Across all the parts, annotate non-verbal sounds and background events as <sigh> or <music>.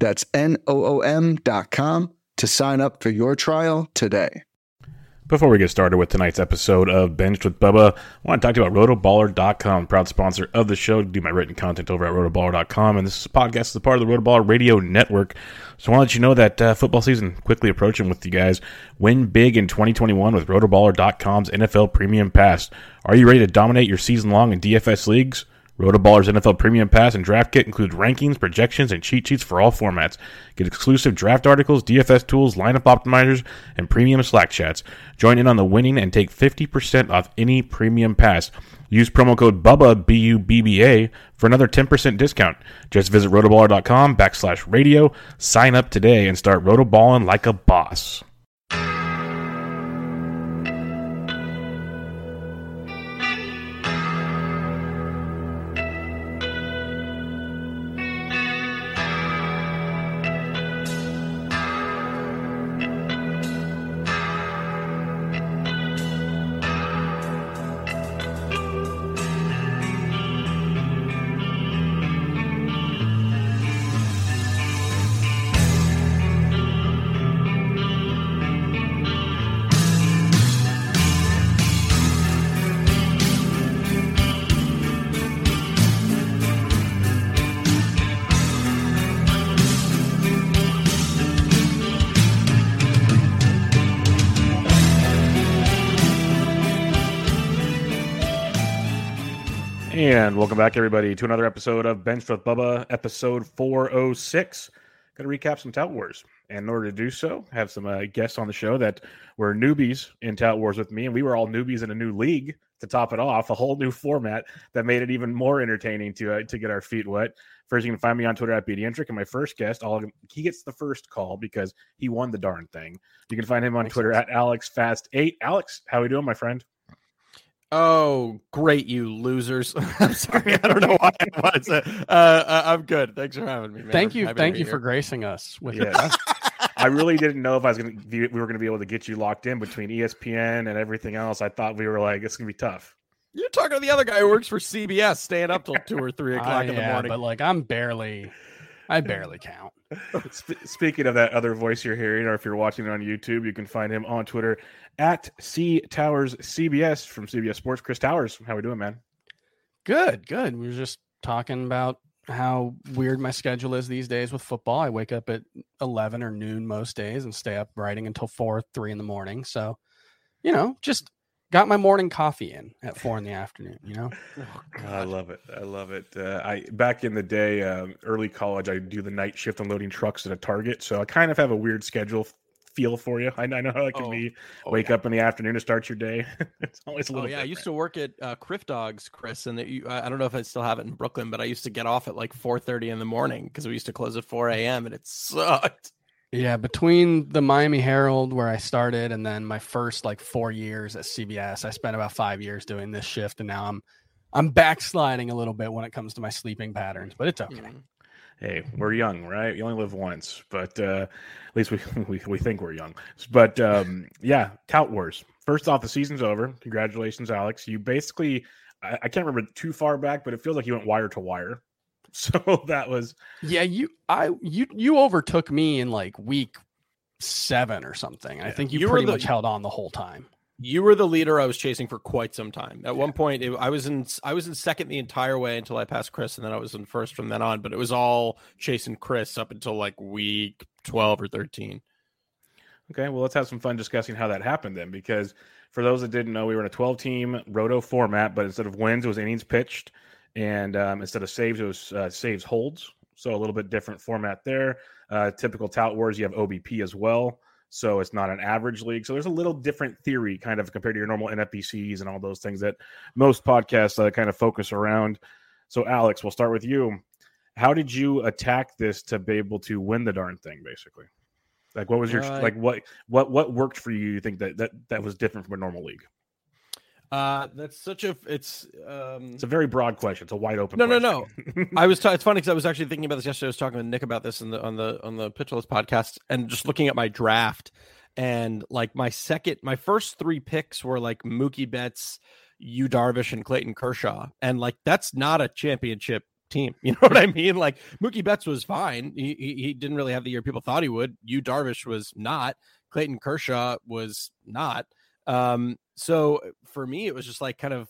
That's n o o m dot com to sign up for your trial today. Before we get started with tonight's episode of Benched with Bubba, I want to talk to you about rotoballer.com, proud sponsor of the show. do my written content over at rotoballer.com, and this podcast is a part of the Rotoballer Radio Network. So I want to let you know that uh, football season quickly approaching with you guys. Win big in 2021 with rotoballer.com's NFL Premium Pass. Are you ready to dominate your season long in DFS leagues? Rotoballer's NFL Premium Pass and Draft Kit includes rankings, projections, and cheat sheets for all formats. Get exclusive draft articles, DFS tools, lineup optimizers, and premium Slack chats. Join in on the winning and take 50% off any premium pass. Use promo code BUBBA, B-U-B-B-A, for another 10% discount. Just visit rotoballer.com backslash radio, sign up today, and start rotoballing like a boss. And welcome back, everybody, to another episode of Bench with Bubba, episode 406. Going to recap some Tout Wars. And in order to do so, have some uh, guests on the show that were newbies in Tout Wars with me. And we were all newbies in a new league to top it off, a whole new format that made it even more entertaining to uh, to get our feet wet. First, you can find me on Twitter at BDentric. And my first guest, all he gets the first call because he won the darn thing. You can find him on Twitter at AlexFast8. Alex, how are we doing, my friend? Oh, great, you losers! <laughs> I'm sorry, I don't know why I was. Uh, uh, I'm good. Thanks for having me. Man. Thank you, thank you here. for gracing us with yeah. <laughs> I really didn't know if I was going to we were going to be able to get you locked in between ESPN and everything else. I thought we were like it's going to be tough. You're talking to the other guy who works for CBS, staying up till two or three <laughs> o'clock uh, in the morning. But like, I'm barely, I barely count. <laughs> Speaking of that other voice you're hearing, or if you're watching it on YouTube, you can find him on Twitter at C Towers CBS from CBS Sports. Chris Towers, how we doing, man? Good, good. We were just talking about how weird my schedule is these days with football. I wake up at eleven or noon most days and stay up writing until four, three in the morning. So, you know, just got my morning coffee in at four in the afternoon. You know, <laughs> oh, I love it. I love it. Uh, I back in the day, um, early college, I do the night shift unloading trucks at a Target, so I kind of have a weird schedule feel for you. I, I know how it can oh, be. Oh, Wake yeah. up in the afternoon to start your day. <laughs> it's always a little. Oh yeah, different. I used to work at uh, Crif Dogs, Chris, and you, I don't know if I still have it in Brooklyn, but I used to get off at like four thirty in the morning because we used to close at four a.m. and it sucked. Yeah, between the Miami Herald where I started and then my first like four years at CBS, I spent about five years doing this shift, and now I'm I'm backsliding a little bit when it comes to my sleeping patterns, but it's okay. Mm-hmm hey, we're young, right? You only live once, but uh, at least we, <laughs> we, we think we're young. But um, yeah, Tout Wars. First off, the season's over. Congratulations, Alex. You basically, I, I, can't remember too far back, but it feels like you went wire to wire. <laughs> So that was yeah. You I you you overtook me in like week seven or something. Yeah. I think you, you pretty the, much held on the whole time you were the leader I was chasing for quite some time. At one point, it, I was in I was in second the entire way until I passed Chris, and then I was in first from then on. But it was all chasing Chris up until like week twelve or thirteen. Okay, well, let's have some fun discussing how that happened then, because for those that didn't know, we were in a twelve-team roto format, but instead of wins, it was innings pitched, and um, instead of saves, it was uh, saves holds. So a little bit different format there. Uh, typical tout wars, you have OBP as well so it's not an average league. So there's a little different theory, kind of compared to your normal NFPCs and all those things that most podcasts uh, kind of focus around. So Alex, we'll start with you. How did you attack this to be able to win the darn thing, basically? Like, what was your Uh, like what what what worked for you? You think that that that was different from a normal league? Uh, that's such a it's um It's a very broad question. It's a wide open. No, no, no, no. I was. It's funny because I was actually thinking about this yesterday. I was talking with Nick about this in the on the on the PitcherList podcast, and just looking at my draft, and like my second, my first three picks were like Mookie Betts, Yu Darvish, and Clayton Kershaw, and like that's not a championship team. <laughs> You know what I mean? Like Mookie Betts was fine. He he, he didn't really have the year people thought he would. Yu Darvish was not. Clayton Kershaw was not. Um, so for me, it was just like kind of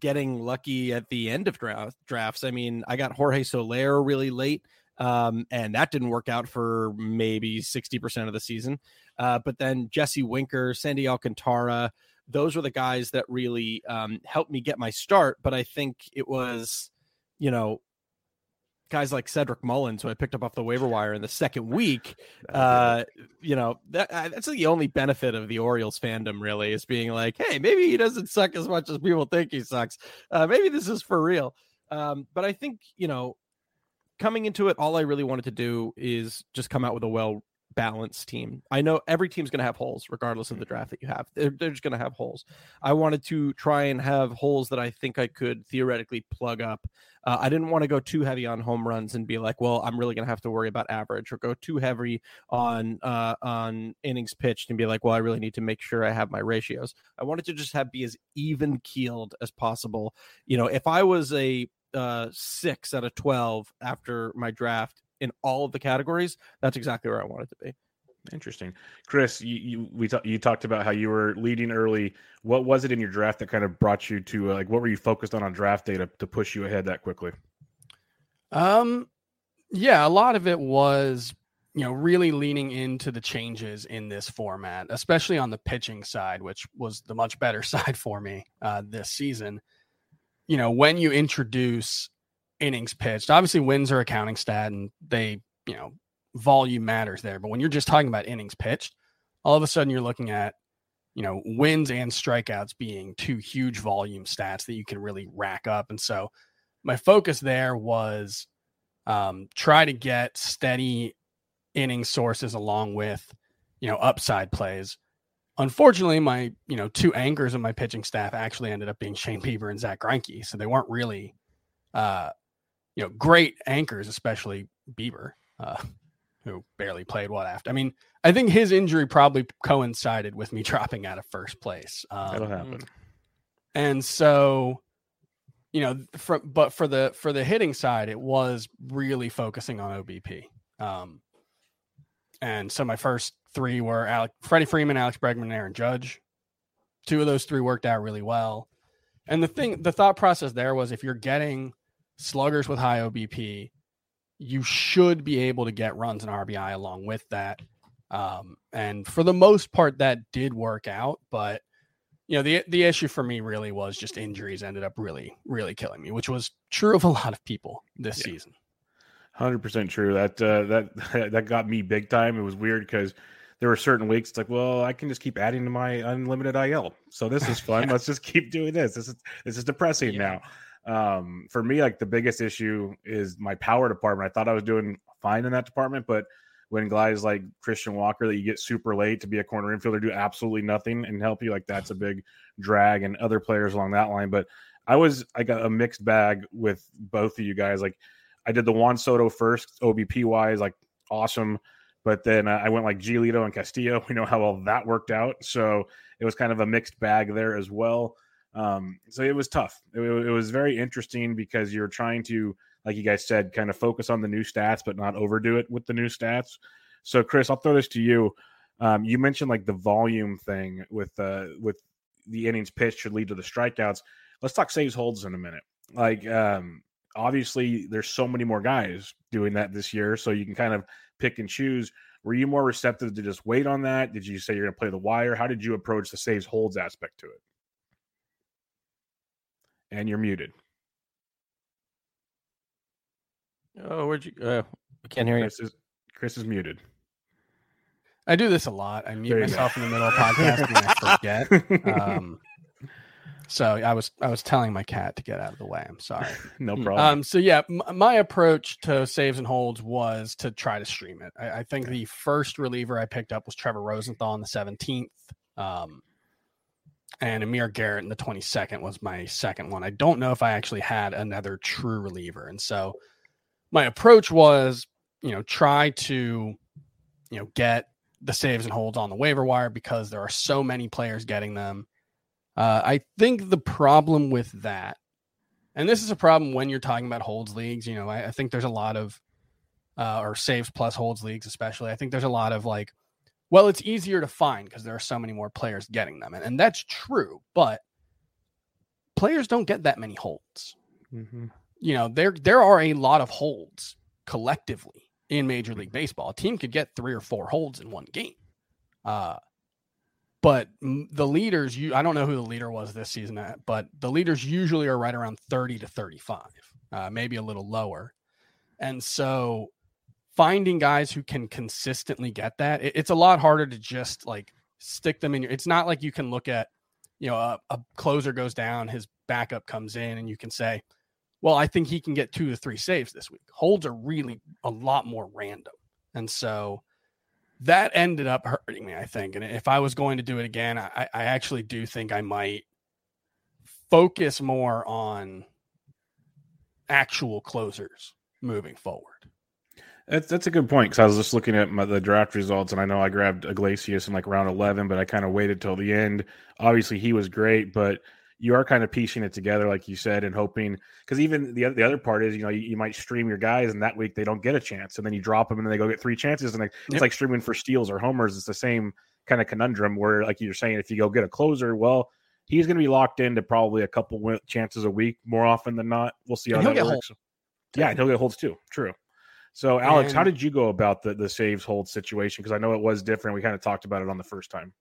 getting lucky at the end of draft drafts. I mean, I got Jorge Soler really late, um, and that didn't work out for maybe 60% of the season. Uh, but then Jesse Winker, Sandy Alcantara, those were the guys that really um, helped me get my start. But I think it was, you know, guys like Cedric Mullins, who I picked up off the waiver wire in the second week. <laughs> Uh, you know, that uh, that's the only benefit of the Orioles fandom, really, is being like, hey, maybe he doesn't suck as much as people think he sucks. Uh, maybe this is for real. Um, but I think, you know, coming into it, all I really wanted to do is just come out with a well balanced team. I know every team's going to have holes, regardless of the draft that you have. They're, they're just going to have holes. I wanted to try and have holes that I think I could theoretically plug up. Uh, I didn't want to go too heavy on home runs and be like, well, I'm really going to have to worry about average, or go too heavy on uh, on innings pitched and be like, well, I really need to make sure I have my ratios. I wanted to just have be as even keeled as possible. You know, if I was a uh, six out of twelve after my draft in all of the categories, that's exactly where I wanted to be. Interesting, Chris. You you we ta- you talked about how you were leading early. What was it in your draft that kind of brought you to uh, like what were you focused on on draft day to, to push you ahead that quickly? Um, yeah, a lot of it was, you know, really leaning into the changes in this format, especially on the pitching side, which was the much better <laughs> side for me uh, this season. You know, when you introduce innings pitched, obviously wins are a counting stat and they, you know, volume matters there. But when you're just talking about innings pitched, all of a sudden you're looking at, you know, wins and strikeouts being two huge volume stats that you can really rack up. And so my focus there was um, try to get steady inning sources along with, you know, upside plays. Unfortunately, my, you know, two anchors of my pitching staff actually ended up being Shane Bieber and Zack Greinke. So they weren't really, uh, you know, great anchors, especially Bieber. Uh, who barely played what after. I mean, I think his injury probably coincided with me <laughs> dropping out of first place. That'll Um, happen. and so, you know, for, but for the for the hitting side, it was really focusing on OBP. Um, and so my first three were Alec, Freddie Freeman, Alex Bregman, and Aaron Judge. Two of those three worked out really well. And the thing, the thought process there was if you're getting sluggers with high OBP, you should be able to get runs and RBI along with that. Um, and for the most part, that did work out. But you know, the the issue for me really was just injuries ended up really, really killing me, which was true of a <laughs> lot of people this Yeah. season. Hundred percent true. That uh, that <laughs> that got me big time. It was weird because there were certain weeks. It's like, well, I can just keep adding to my unlimited IL. So this is fun. <laughs> Yeah. Let's just keep doing this. This is this is depressing Yeah. now. Um, for me, like the biggest issue is my power department. I thought I was doing fine in that department, but when guys like Christian Walker that you get super late to be a corner infielder do absolutely nothing and help you, like that's a big drag, and other players along that line. But I was I got a mixed bag with both of you guys. Like I did the Juan Soto first, OBP wise, like awesome. But then uh, I went like Giolito and Castillo. <laughs> We know how well that worked out. So it was kind of a mixed bag there as well. Um, so it was tough. It, it was very interesting because you're trying to, like you guys said, kind of focus on the new stats, but not overdo it with the new stats. So Chris, I'll throw this to you. Um, you mentioned like the volume thing with uh, with the innings pitched should lead to the strikeouts. Let's talk saves holds in a minute. Like um, obviously there's so many more guys doing that this year, so you can kind of pick and choose. Were you more receptive to just wait on that? Did you say you're going to play the wire? How did you approach the saves holds aspect to it? And you're muted. Oh, where'd you? Uh, I can't hear you. Chris is Chris is muted. I do this a lot. I mute There you go. myself in the middle of podcast and I forget. Um, <laughs> So I was I was telling my cat to get out of the way. I'm sorry. <laughs> no problem. Um, so yeah, m- my approach to saves and holds was to try to stream it. I, I think the first reliever I picked up was Trevor Rosenthal on the 17th. Um, and Amir Garrett in the 22nd was my second one. I don't know if I actually had another true reliever. And so my approach was, you know, try to, you know, get the saves and holds on the waiver wire because there are so many players getting them. Uh, I think the problem with that, and this is a problem when you're talking about holds leagues, you know, I, I think there's a lot of, uh, or saves plus holds leagues, especially. I think there's a lot of like, well, it's easier to find because there are so many more players getting them. And, and that's true, but players don't get that many holds. Mm-hmm. You know, there there are a lot of holds collectively in Major League Baseball. A team could get three or four holds in one game. Uh, but the leaders, you I don't know who the leader was this season, at, but the leaders usually are right around 30 to 35, uh, maybe a little lower. And so finding guys who can consistently get that, it, it's a lot harder to just like stick them in your. It's not like you can look at, you know, a, a closer goes down, his backup comes in, and you can say, well, I think he can get two to three saves this week. Holds are really a lot more random. And so that ended up hurting me, I think. And if I was going to do it again, I, I actually do think I might focus more on actual closers moving forward. That's that's a good point because I was just looking at my, the draft results, and I know I grabbed Iglesias in like round eleven, but I kind of waited till the end. Obviously, he was great, but you are kind of piecing it together, like you said, and hoping because even the the other part is you know you, you, might stream your guys, and that week they don't get a chance, and then you drop them, and then they go get three chances, and it's yep. like streaming for steals or homers. It's the same kind of conundrum where, like you're saying, if you go get a closer, well, he's going to be locked into probably a couple chances a week more often than not. We'll see how that works. Yeah, and he'll get holds too. True. So, Alex, and, how did you go about the the saves hold situation? Because I know it was different. We kind of talked about it on the first time.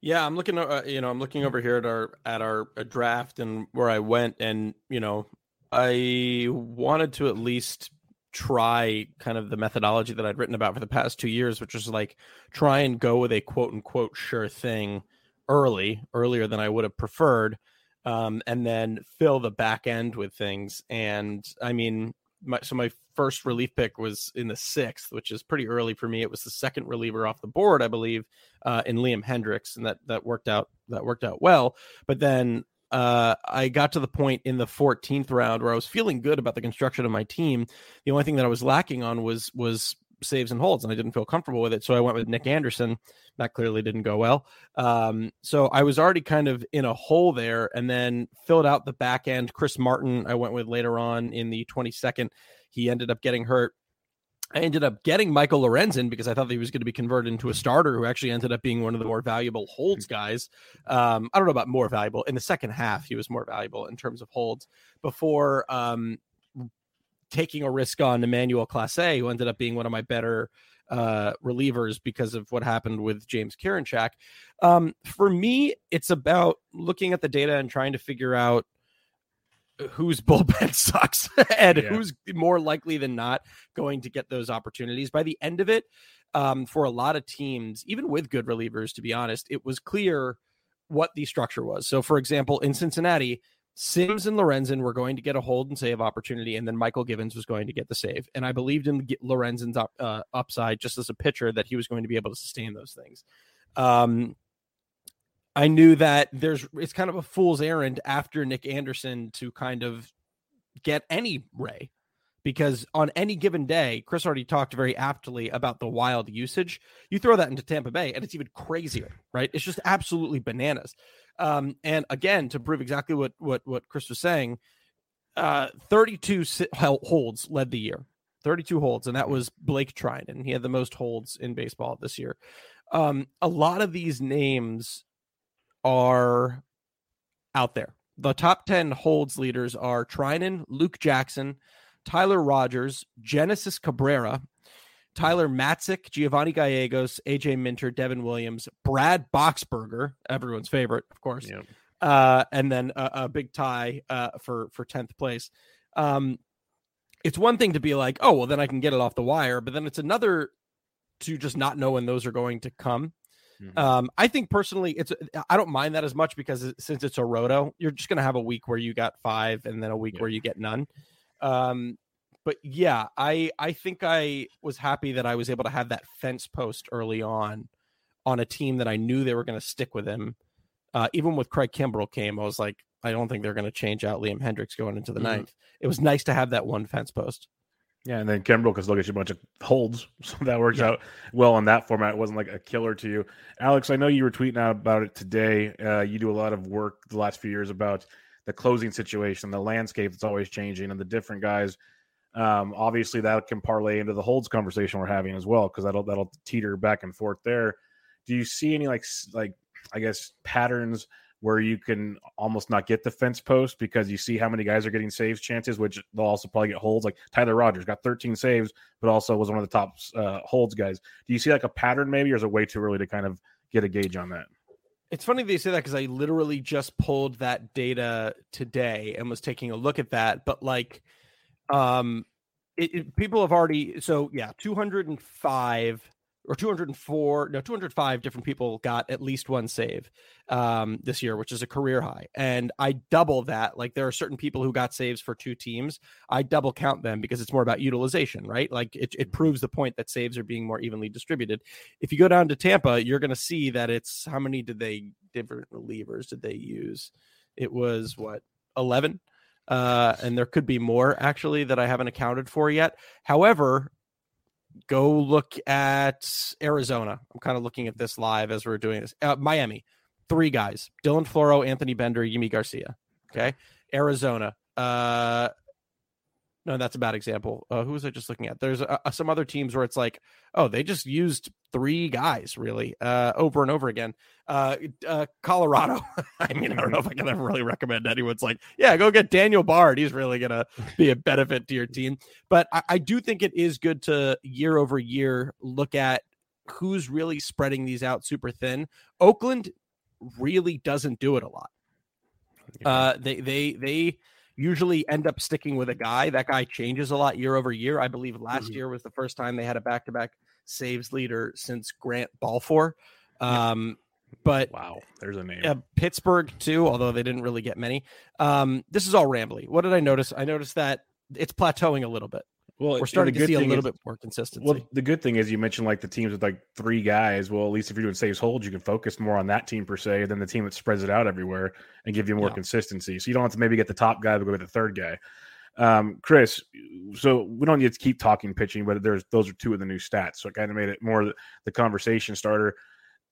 Yeah, I'm looking. Uh, you know, I'm looking over here at our at our uh, draft and where I went, and you know, I wanted to at least try kind of the methodology that I'd written about for the past two years, which was like try and go with a quote unquote sure thing early, earlier than I would have preferred, um, and then fill the back end with things. And I mean, my, so my first relief pick was in the sixth, which is pretty early for me. It was the second reliever off the board, I believe, uh, in Liam Hendriks, and that that worked out that worked out well. But then uh, I got to the point in the 14th round where I was feeling good about the construction of my team. The only thing that I was lacking on was was saves and holds, and I didn't feel comfortable with it. So I went with Nick Anderson. That clearly didn't go well. Um, so I was already kind of in a hole there, and then filled out the back end. Chris Martin, I went with later on in the 22nd. He ended up getting hurt. I ended up getting Michael Lorenzen because I thought he was going to be converted into a starter who actually ended up being one of the more valuable holds guys. Um, I don't know about more valuable. In the second half, he was more valuable in terms of holds before um, taking a risk on Emmanuel Clase, who ended up being one of my better uh, relievers because of what happened with James Karinchak. Um, for me, it's about looking at the data and trying to figure out whose <laughs> bullpen sucks and yeah. who's more likely than not going to get those opportunities. By the end of it, um, for a lot of teams, even with good relievers, to be honest, it was clear what the structure was. So, for example, in Cincinnati, Sims and Lorenzen were going to get a hold and save opportunity, and then Mychal Givens was going to get the save. And I believed in Lorenzen's up, uh, upside just as a pitcher that he was going to be able to sustain those things. Um, I knew that there's it's kind of a fool's errand after Nick Anderson to kind of get any Ray because on any given day, Chris already talked very aptly about the wild usage. You throw that into Tampa Bay, and it's even crazier, right? It's just absolutely bananas. Um, and again, to prove exactly what what what Chris was saying, uh, 32 holds led the year, 32 holds, and that was Blake Treinen. He had the most holds in baseball this year. Um, a lot of these names are out there. The top 10 holds leaders are Treinen, Luke Jackson, Tyler Rogers, Genesis Cabrera, Tyler Matzek, Giovanni Gallegos, AJ Minter, Devin Williams, Brad Boxberger, everyone's favorite, of course. Yep. Uh, and then a, a big tie uh, for for tenth place. Um, it's one thing to be like, oh well, then I can get it off the wire, but then it's another to just not know when those are going to come. Mm-hmm. Um, I think personally, it's I don't mind that as much because since it's a roto, you're just going to have a week where you got five, and then a week yeah. where you get none. Um, but yeah, I I think I was happy that I was able to have that fence post early on on a team that I knew they were going to stick with him. Uh, even with Craig Kimbrel came, I was like, I don't think they're going to change out Liam Hendriks going into the mm-hmm. ninth. It was nice to have that one fence post. Yeah, and then Kimbrel can still get you a bunch of holds, <laughs> so that works yeah. out well in that format. It wasn't like a killer to you, Alex. I know you were tweeting out about it today. Uh, you do a lot of work the last few years about the closing situation, the landscape that's always changing, and the different guys. Um, obviously, that can parlay into the holds conversation we're having as well, because that'll that'll teeter back and forth there. Do you see any like like I guess patterns where you can almost not get the fence post because you see how many guys are getting saves chances, which they'll also probably get holds. Like Tyler Rogers got 13 saves, but also was one of the top uh, holds guys. Do you see like a pattern maybe, or is it way too early to kind of get a gauge on that? It's funny they say that because I literally just pulled that data today and was taking a look at that. But like, um, it, it, people have already so yeah, 205 or 204 no 205 different people got at least one save um, this year which is a career high. And i double that like there are certain people who got saves for two teams. I double count them because it's more about utilization right? Like it, it proves the point that saves are being more evenly distributed. If you go down to tampa you're going to see that it's how many did they different relievers did they use? It was what 11 uh, and there could be more actually that I haven't accounted for yet. However, go look at Arizona. I'm kind of looking at this live as we're doing this. Uh, Miami, three guys: Dylan Floro, Anthony Bender, Yimi Garcia. Okay, Arizona. Uh, no, that's a bad example. Uh, who was I just looking at? There's uh, uh, some other teams where it's like, oh, they just used three guys really uh, over and over again. Uh, uh, Colorado. <laughs> I mean, I don't know if I can ever really recommend anyone's like, yeah, go get Daniel Bard. He's really gonna be a benefit to your team. But I, I do think it is good to year over year look at who's really spreading these out super thin. Oakland really doesn't do it a lot. Uh, they they they usually end up sticking with a guy. That guy changes a lot year over year. I believe last mm-hmm. year was the first time they had a back to back saves leader since Grant Balfour. Um, but wow, there's a name. Uh, Pittsburgh too, although they didn't really get many. Um, this is all rambly. What did I notice? I noticed that it's plateauing a little bit. Well, we're starting to see a little is, bit more consistency. Well, the good thing is you mentioned like the teams with like three guys. Well, at least if you're doing saves holds, you can focus more on that team per se than the team that spreads it out everywhere and give you more yeah. consistency. So you don't have to maybe get the top guy, but go with the third guy. Um, Chris, so we don't need to keep talking pitching, but there's those are two of the new stats. So it kind of made it more the conversation starter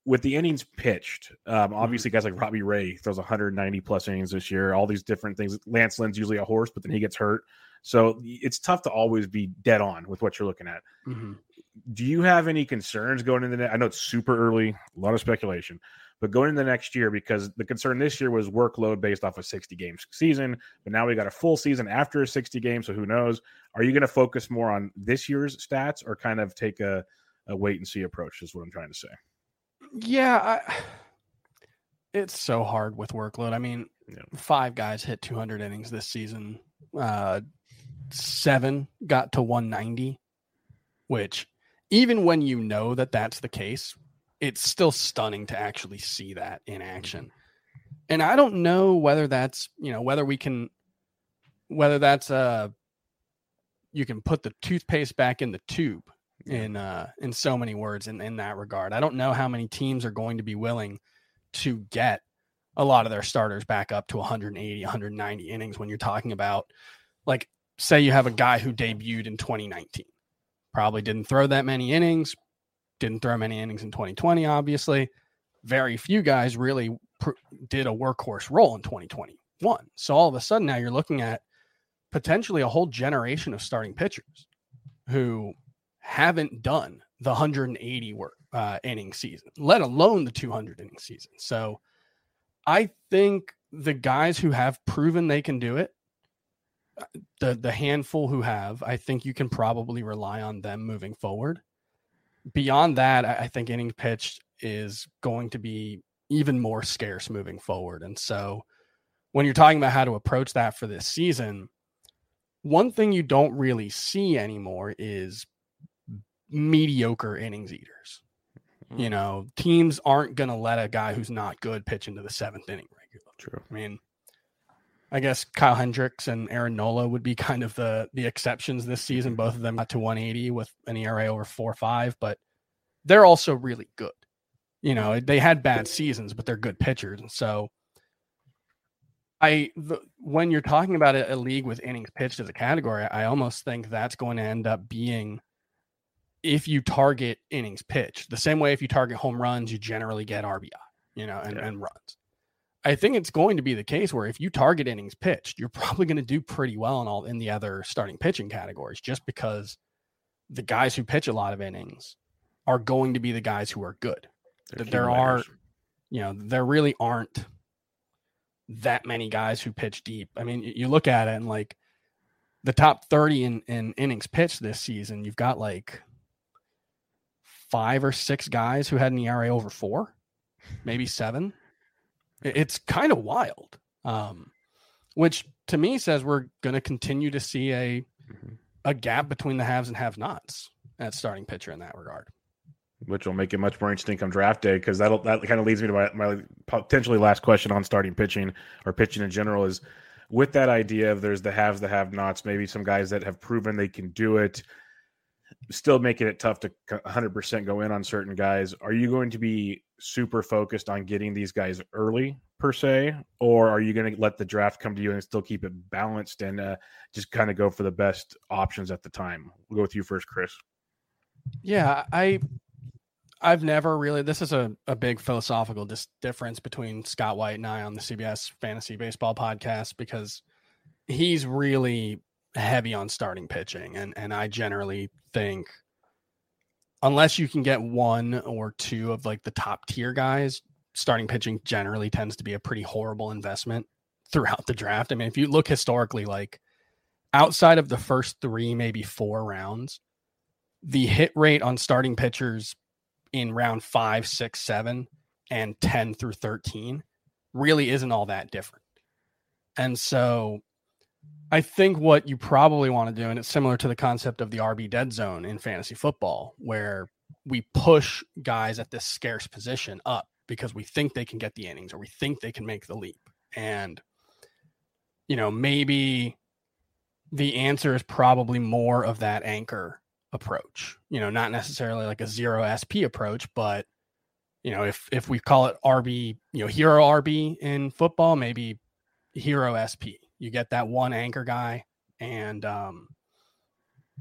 with the innings pitched, um, mm-hmm. obviously guys like Robbie Ray throws 190 plus innings this year. All these different things. Lance Lynn's usually a horse, but then he gets hurt. So it's tough to always be dead on with what you're looking at. Mm-hmm. Do you have any concerns going into the? I know it's super early, a lot of speculation, but going into the next year because the concern this year was workload based off a 60 games season, but now we got a full season after a 60 game. So who knows? Are you going to focus more on this year's stats or kind of take a, a wait and see approach? Is what I'm trying to say. Yeah, I, it's so hard with workload. I mean, yeah. five guys hit 200 innings this season. Uh, seven got to 190, which even when you know that that's the case, it's still stunning to actually see that in action. And I don't know whether that's, you know, whether we can, whether that's, uh, you can put the toothpaste back in the tube in, uh, in so many words in, in that regard. I don't know how many teams are going to be willing to get a lot of their starters back up to 180, 190 innings when you're talking about like say you have a guy who debuted in 2019, probably didn't throw that many innings, didn't throw many innings in 2020, obviously. Very few guys really pr- did a workhorse role in 2021. So all of a sudden now you're looking at potentially a whole generation of starting pitchers who haven't done the 180 work uh, inning season, let alone the 200 inning season. So I think the guys who have proven they can do it the the handful who have, I think you can probably rely on them moving forward. Beyond that, I think innings pitched is going to be even more scarce moving forward. And so when you're talking about how to approach that for this season, one thing you don't really see anymore is mediocre innings eaters. You Mm. know, teams aren't going to let a guy who's not good pitch into the seventh inning regularly. True. I mean, I guess Kyle Hendricks and Aaron Nola would be <laughs> kind of the the exceptions this season. Both of them got to 180 with an ERA over four or five, but they're also really good. You know, they had bad seasons, but they're good pitchers, and so I the, when you're talking about a, a league with innings pitched as a category, I almost think that's going to end up being if you target innings pitched the same way if you target home runs, you generally get RBI, you know, and, Yeah. and runs. I think it's going to be the case where if you target innings pitched, you're probably going to do pretty well in all in the other starting pitching categories, just because the guys who pitch a lot of innings are going to be the guys who are good. They're there are- You know, there really aren't that many guys who pitch deep. I mean, you look at it and like the top 30 in, in innings pitched this season, you've got like five or six guys who had an ERA over four, maybe seven. It's kind of wild. Um, which to me says we're going to continue to see a Mhm. a gap between the haves and have-nots at starting pitcher in that regard. which will make it much more interesting come draft day because that'll that kind of leads me to my, my potentially last question on starting pitching or pitching in general is with that idea of there's the haves the have nots maybe some guys that have proven they can do it still making it tough to 100% go in on certain guys are you going to be super focused on getting these guys early per se or are you going to let the draft come to you and still keep it balanced and uh, just kind of go for the best options at the time? We'll go with you first chris. Yeah, I I've never really this is a, a big philosophical dis- difference between Scott White and I on the CBS fantasy baseball podcast because he's really heavy on starting pitching and and I generally think unless you can get one or two of like the top tier guys, starting pitching generally tends to be a pretty horrible investment <laughs> throughout the draft. I mean, if you look historically like outside of the first 3 maybe 4 rounds, the hit rate on starting pitchers in round five, six, seven, and 10 through 13 really isn't all that different. And so I think what you probably want to do, and it's similar to the concept of the RB dead zone in fantasy football, where we push guys at this scarce position up because we think they can get the innings or we think they can make the leap. And, you know, maybe the answer is probably more of that anchor approach. You know, not necessarily like a zero SP approach, but you know, if if we call it RB, you know, hero RB in football, maybe hero SP. You get that one anchor guy, and um,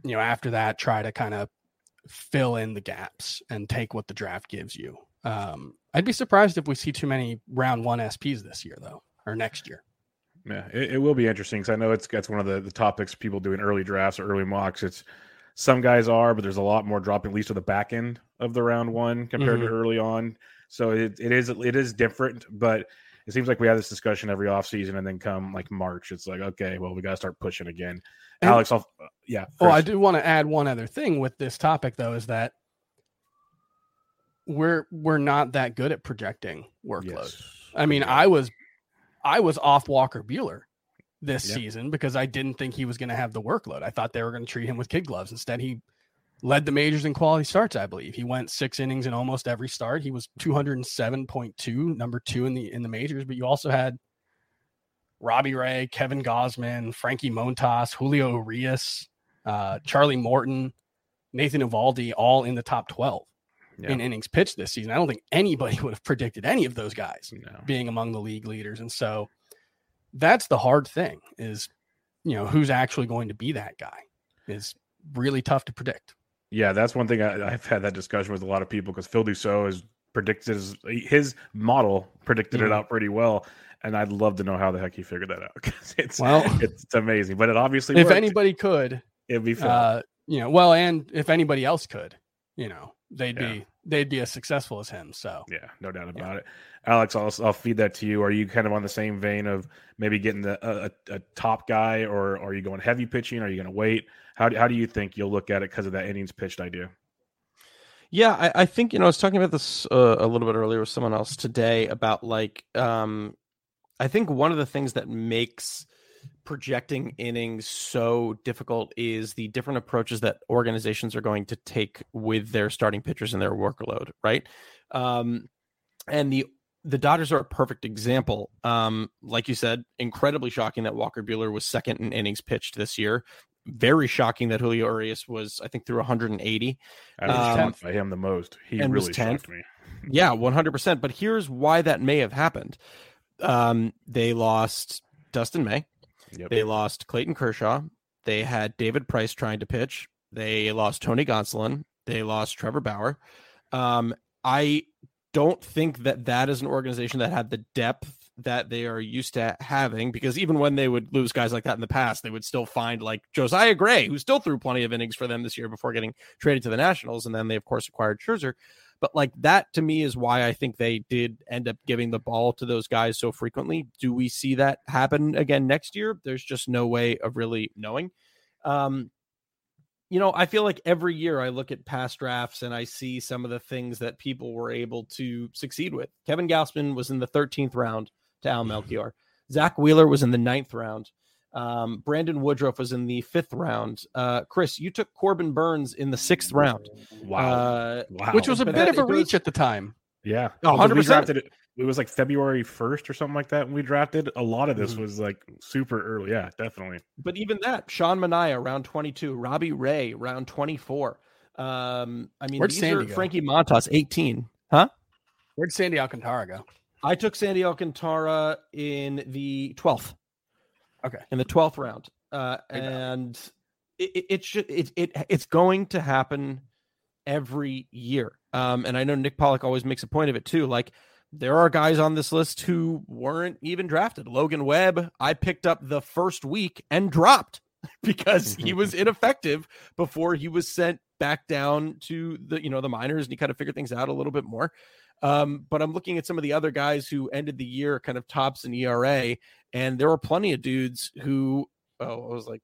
you know, after that, try to kind of fill in the gaps and take what the draft gives you. Um, I'd be surprised if we see too many round one SPs this year, though, or next year. Yeah, it, it will be interesting because I know it's that's one of the, the topics people doing early drafts or early mocks. It's some guys are, but there's a lot more dropping at least to the back end of the round one compared to early on. So it, it is it is different, but it seems like we have this discussion every offseason and then come like March, it's like okay, well we got to start pushing again. And- Alex, I'll, uh, yeah. Oh, I do want to add one other thing with this topic though is that we're we're not that good at projecting workload. Yes. I mean, Yeah. I was I was off Walker Buehler this Yeah. season because I didn't think he was going to have the workload. I thought they were going to treat him with kid gloves. Instead, he led the majors in quality starts, I believe. He went 6 innings in almost every start. He was 207.2, number 2 in the in the majors, but you also had Robbie Ray, Kevin Gausman, Frankie Montas, Julio Urias, uh, Charlie Morton, Nathan Eovaldi, all in the top 12 Yeah. in innings pitched this season. I don't think anybody <laughs> would have predicted any of those guys No. being among the league leaders. And so that's the hard thing is, you know, who's actually going to be that guy is really tough to predict. Yeah, that's one thing I, I've had that discussion with a lot of people because Phil Dussault has predicted his, his model predicted it Mhm. out pretty well, and I'd love to know how the heck he figured that out because <laughs> it's Well- it's, amazing. But it obviously if worked. anybody could, it'd be Phil. uh, you know, well, and if anybody else could, you know, they'd Yeah. be they'd be as successful as him. So yeah, no doubt about it. Alex, I'll I'll feed that to you. Are you kind of on the same vein of maybe getting the a, a, a top guy, or are you going heavy pitching? Are you going to wait? How do, how do you think you'll look at it because of that innings pitched idea? Yeah, I, I think you know I was talking about this uh, a little bit earlier with someone else today about like um, I think one of the things that makes projecting innings so difficult is the different approaches that organizations are going to take with their starting pitchers and their workload, right? Um, and the the Dodgers are a perfect example. Um, like you said, incredibly shocking that Walker Buehler was second in innings pitched this year. Very shocking that Julio Urias was, I think, through 180. I was um, by him the most. He really shocked me. <laughs> Yeah, 100%. But here's why that may have happened. Um, they lost Dustin May. Yep. They lost Clayton Kershaw. They had David Price trying to pitch. They lost Tony Gonsolin. They lost Trevor Bauer. Um, I don't think that that is an organization that had the depth that they are used to having because even when they would lose guys like that in the past, they would still find like Josiah Gray, who still threw plenty of innings for them this year before getting traded to the Nationals. And then they, of course, acquired Scherzer. But like that to me is why I think they did end up giving the ball to those guys so frequently. Do we see that happen again next year? There's just no way of really knowing. Um, you know, I feel like every year I look at past drafts and I see some of the things that people were able to succeed with. Kevin Gausman was in the 13th round to Al Melchior. Zack Wheeler was in the ninth round. Um, Brandon Woodruff was in the fifth round. Uh, Chris, you took Corbin Burnes in the sixth round. Wow. Uh, wow. Which was a bit that, of a reach was, at the time. Yeah. Oh, 100%. We drafted it. It was like February 1st or something like that when we drafted. A lot of this mm-hmm. was like super early. Yeah, definitely. But even that, Sean Manaea, round 22, Robbie Ray, round 24. Um, I mean, Where'd these Sandy are go? Frankie Montas, 18. Huh? Where'd Sandy Alcantara go? I took Sandy Alcantara in the 12th. Okay. In the 12th round. Uh, and it, it, it should it, it it's going to happen every year. Um, and I know Nick Pollack always makes a point of it too. Like there are guys on this list who weren't even drafted. Logan Webb, I picked up the first week and dropped <laughs> because he was <laughs> ineffective before he was sent back down to the you know the minors and he kind of figured things out a little bit more. Um, but I'm looking at some of the other guys who ended the year kind of tops in ERA, and there were plenty of dudes who oh I was like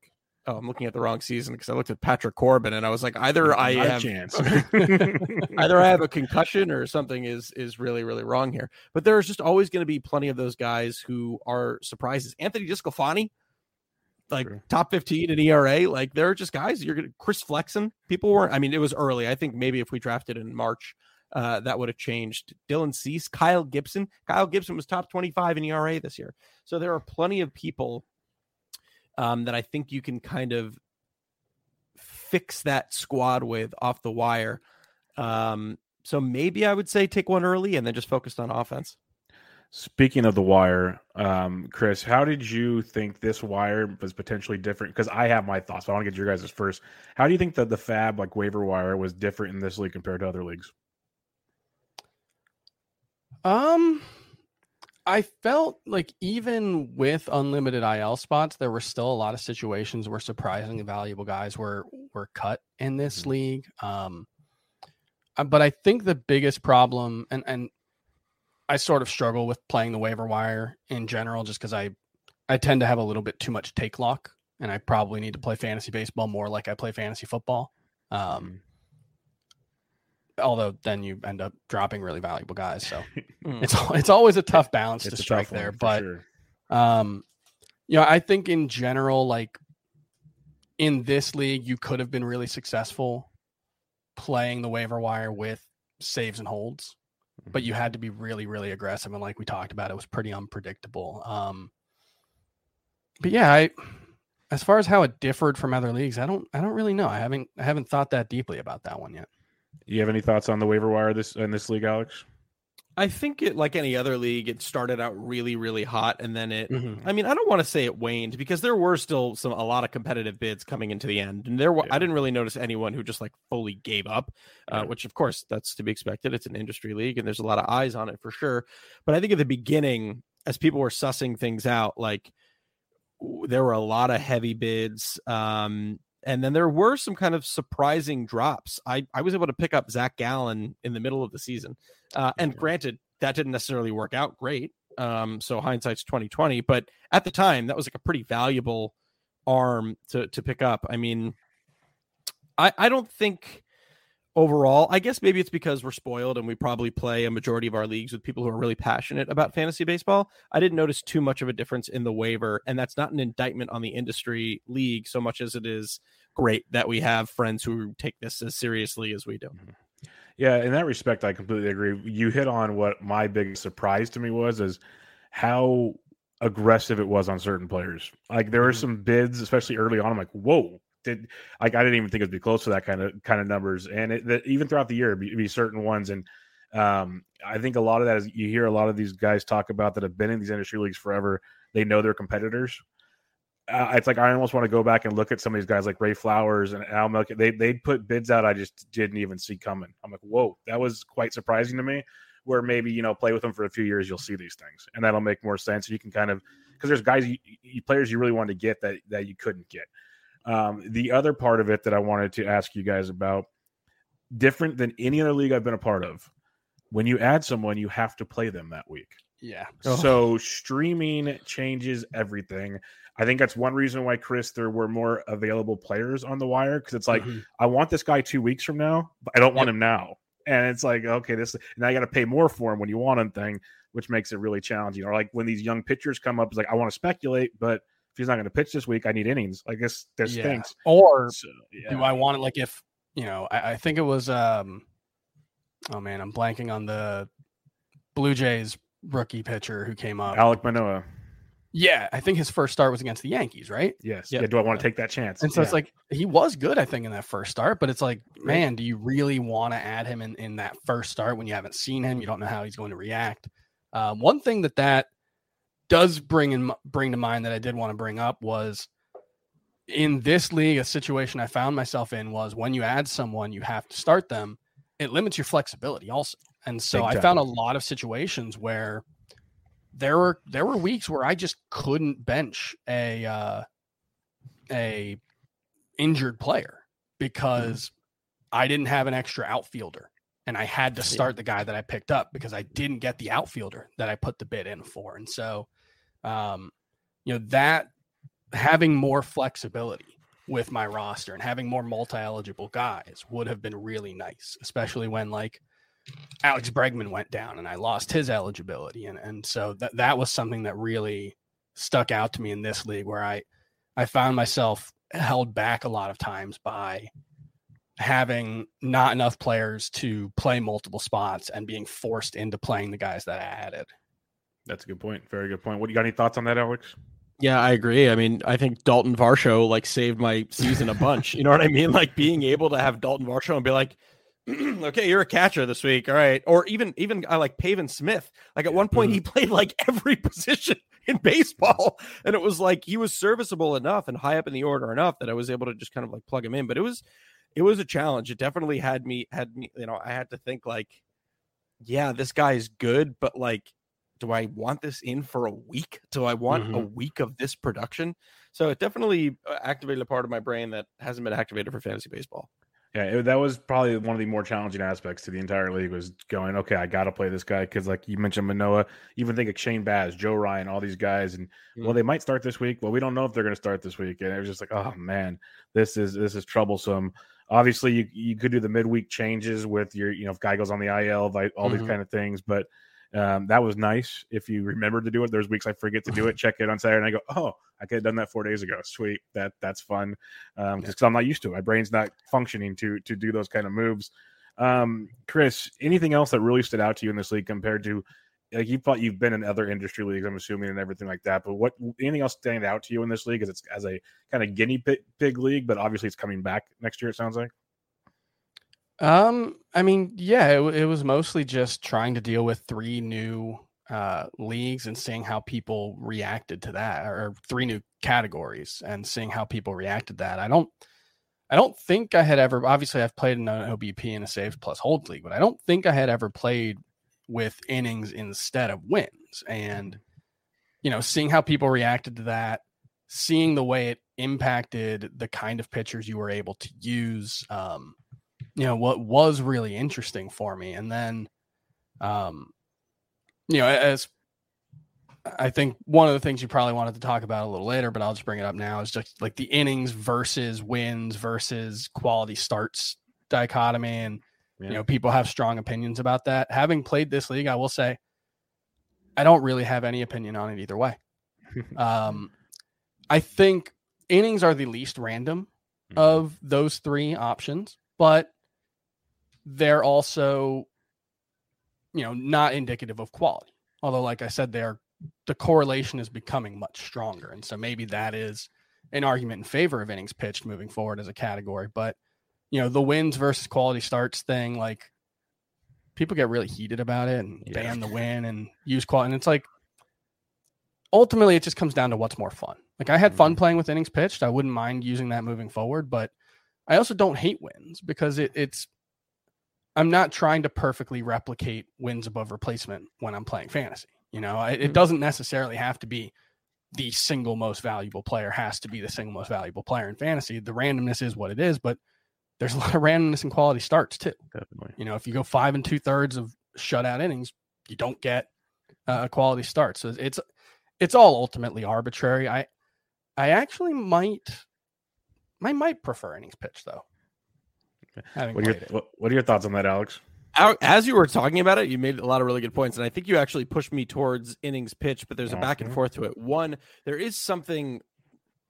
oh, I'm looking at the wrong season because I looked at Patrick Corbin and I was like, either I have chance, <laughs> either I have a concussion or something is is really really wrong here. But there's just always going to be plenty of those guys who are surprises. Anthony DeSclafani, like True. top 15 in ERA, like there are just guys. You're gonna Chris Flexen. People weren't. I mean, it was early. I think maybe if we drafted in March. Uh, that would have changed. Dylan Cease, Kyle Gibson. Kyle Gibson was top 25 in ERA this year. So there are plenty of people um, that I think you can kind of fix that squad with off the wire. Um, so maybe I would say take one early and then just focused on offense. Speaking of the wire, um, Chris, how did you think this wire was potentially different? Because I have my thoughts. I want to get your guys' first. How do you think that the FAAB like waiver wire was different in this league compared to other leagues? Um, I felt like even with unlimited IL spots, there were still a lot of situations where surprisingly valuable guys were were cut in this mm-hmm. league. Um, uh, but I think the biggest problem, and and I sort of struggle with playing the waiver wire in general, just because I I tend to have a little bit too much take lock, and I probably need to play fantasy baseball more like I play fantasy football. Um, mm-hmm although then you end up dropping really valuable guys. So <laughs> hmm. it's it's always a tough balance it's to strike there. But sure. um, you know, I think in general, like in this league, you could have been really successful playing the waiver wire with saves and holds, but mm-hmm. you had to be really, really aggressive. And like we talked about, it was pretty unpredictable. Um, but yeah, I as far as how it differed from other leagues, I don't I don't really know. I haven't I haven't thought that deeply about that one yet. You have any thoughts on the waiver wire this in this league, Alex? I think it like any other league, it started out really, really hot, and then it. Mm-hmm. I mean, I don't want to say it waned because there were still some a lot of competitive bids coming into the end, and there yeah. I didn't really notice anyone who just like fully gave up, uh, which of course that's to be expected. It's an industry league, and there's a lot of eyes on it for sure. But I think at the beginning, as people were sussing things out, like there were a lot of heavy bids. Um, and then there were some kind of surprising drops. I, I was able to pick up Zach Gallen in the middle of the season. Uh, and granted, that didn't necessarily work out great. Um, so hindsight's 2020, but at the time that was like a pretty valuable arm to, to pick up. I mean, I, I don't think overall. I guess maybe it's because we're spoiled and we probably play a majority of our leagues with people who are really passionate about fantasy baseball. I didn't notice too much of a difference in the waiver, and that's not an indictment on the industry league so much as it is great that we have friends who take this as seriously as we do. Mm-hmm. Yeah, in that respect, I completely agree. You hit on what my biggest surprise to me was is how aggressive it was on certain players. Like there were mm-hmm. some bids, especially early on. I'm like, whoa, did like I didn't even think it'd be close to that kind of kind of numbers. And it, that even throughout the year, be, be certain ones. And um, I think a lot of that is you hear a lot of these guys talk about that have been in these industry leagues forever. They know their competitors. Uh, it's like I almost want to go back and look at some of these guys like Ray Flowers and Al Milk. They they put bids out I just didn't even see coming. I'm like, whoa, that was quite surprising to me. Where maybe you know play with them for a few years, you'll see these things, and that'll make more sense. You can kind of because there's guys, you, you, players you really wanted to get that that you couldn't get. Um, the other part of it that I wanted to ask you guys about, different than any other league I've been a part of, when you add someone, you have to play them that week. Yeah. So streaming changes everything. I think that's one reason why Chris there were more available players on the wire because it's like mm-hmm. I want this guy two weeks from now, but I don't want yep. him now. And it's like okay, this now I got to pay more for him when you want him thing, which makes it really challenging. Or like when these young pitchers come up, it's like I want to speculate, but if he's not going to pitch this week, I need innings. I guess this yeah. stinks. Or so, yeah. do I want it like if you know? I, I, think it was. um Oh man, I'm blanking on the Blue Jays rookie pitcher who came up. Alek Manoah. Yeah, I think his first start was against the Yankees, right? Yes. Yep. Yeah. Do I want to take that chance? And so yeah. it's like he was good, I think, in that first start, but it's like, man, do you really want to add him in, in that first start when you haven't seen him? You don't know how he's going to react. Um, one thing that that does bring in bring to mind that I did want to bring up was in this league, a situation I found myself in was when you add someone, you have to start them. It limits your flexibility also, and so I found a lot of situations where there were there were weeks where I just couldn't bench a uh, a injured player because mm-hmm. I didn't have an extra outfielder and I had to start the guy that I picked up because I didn't get the outfielder that I put the bid in for. And so, um, you know, that having more flexibility with my roster and having more multi eligible guys would have been really nice, especially when like Alex Bregman went down and I lost his eligibility. And, and so that, that was something that really stuck out to me in this league where I, I found myself held back a lot of times by having not enough players to play multiple spots and being forced into playing the guys that I added. That's a good point. Very good point. What do you got any thoughts on that, Alex? Yeah, I agree. I mean, I think Dalton Varsho like saved my season a bunch. you know what I mean? Like being able to have Dalton Varsho and be like, <clears throat> okay, you're a catcher this week, all right. Or even even I like Pavin Smith. Like at one point, he mm-hmm. <laughs> played like every position in baseball, and it was like he was serviceable enough and high up in the order enough that I was able to just kind of like plug him in. But it was it was a challenge. It definitely had me had me, you know, I had to think like, yeah, this guy is good, but like, do I want this in for a week? Do I want mm-hmm. a week of this production? So it definitely uh, activated a part of my brain that hasn't been activated for fantasy baseball. Yeah, it, that was probably one of the more challenging aspects to the entire league was going, okay, I got to play this guy because, like you mentioned, Manoah, even think of Shane Baz, Joe Ryan, all these guys, and mm-hmm. well, they might start this week. Well, we don't know if they're going to start this week, and it was just like, oh man, this is this is troublesome. Obviously, you you could do the midweek changes with your, you know, if guy goes on the IL, all mm-hmm. these kind of things. But um, that was nice. If you remembered to do it, there's weeks I forget to do it. Check it on Saturday, and I go, oh, I could have done that four days ago. Sweet, that that's fun. Um, because I'm not used to it. My brain's not functioning to to do those kind of moves. Um, Chris, anything else that really stood out to you in this league compared to like you thought you've been in other industry leagues, I'm assuming, and everything like that. But what anything else stand out to you in this league? Is it's as a kind of guinea pig league, but obviously it's coming back next year. It sounds like. Um, I mean, yeah, it, it was mostly just trying to deal with three new uh, leagues and seeing how people reacted to that, or three new categories and seeing how people reacted to that. I don't, I don't think I had ever. Obviously, I've played in an OBP and a save Plus Hold league, but I don't think I had ever played with innings instead of wins. And, you know, seeing how people reacted to that, seeing the way it impacted the kind of pitchers you were able to use, um, you know, what was really interesting for me. And then, um, you know, as I think one of the things you probably wanted to talk about a little later, but I'll just bring it up now is just like the innings versus wins versus quality starts dichotomy, and Yeah. you know people have strong opinions about that. Having played this league, I will say I don't really have any opinion on it either way. <laughs> um, I think innings are the least random Mhm. of those three options, but they're also, you know, not indicative of quality. Although, like I said, they're the correlation is becoming much stronger, and so maybe that is an argument in favor of innings pitched moving forward as a category. But you know, the wins versus quality starts thing, like people get really heated about it and Yeah. ban the win and use quality, and it's like ultimately it just comes down to what's more fun. Like I had fun mm-hmm. playing with innings pitched. I wouldn't mind using that moving forward, but I also don't hate wins because it, it's I'm not trying to perfectly replicate wins above replacement when I'm playing fantasy. You know, I, it Mhm. doesn't necessarily have to be the single most valuable player has to be the single most valuable player in fantasy. The randomness is what it is, but there's a <laughs> lot of randomness in quality starts too. Definitely. You know, if you go five and two thirds of shutout innings, you don't get uh, a quality start. So it's it's all ultimately arbitrary. I I actually might I might prefer innings pitch though. Having What are your what, what are your thoughts on that, Alex? As you were talking about it, you made a lot of really good points, and I think you actually pushed me towards innings pitch. But there's a back and forth to it. One, there is something,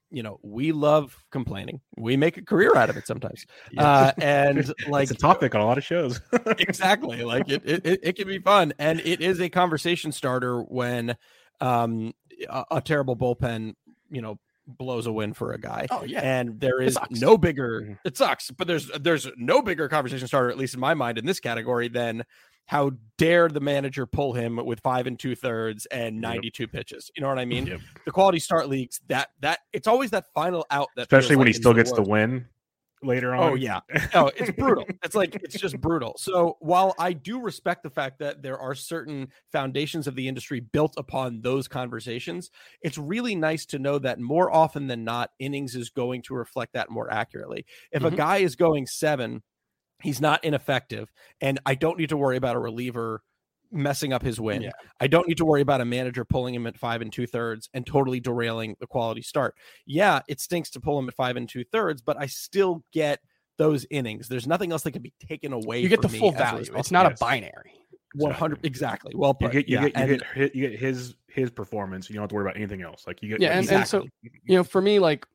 you know, we love complaining. We make a career out of it sometimes, <laughs> uh, and like <laughs> it's a topic on a lot of shows. <laughs> exactly like it, it it it can be fun and it is a conversation starter when um a, a terrible bullpen you know blows a win for a guy Oh yeah. and there It is sucks. no bigger it sucks but there's there's no bigger conversation starter at least in my mind in this category than how dare the manager pull him with five and two thirds and Yep. 92 pitches you know what i mean Yep. the quality start leagues that that it's always that final out that Especially when like he still gets the worst. win later on. Oh yeah. <laughs> No, it's brutal. It's like it's just brutal. So while I do respect the fact that there are certain foundations of the industry built upon those conversations, it's really nice to know that more often than not, innings is going to reflect that more accurately. If a Mhm. guy is going seven, he's not ineffective, and I don't need to worry about a reliever messing up his win. Yeah. I don't need to worry about a manager pulling him at five and two thirds and totally derailing the quality start. Yeah, it stinks to pull him at five and two thirds, but I still get those innings. There's nothing else that can be taken away. You get the me full value. It's not Yes. a binary. one hundred exactly. Well You put. get you yeah, get you and- get you get his his performance. You don't have to worry about anything else. Like you get Yeah, and, and so you know, for me, like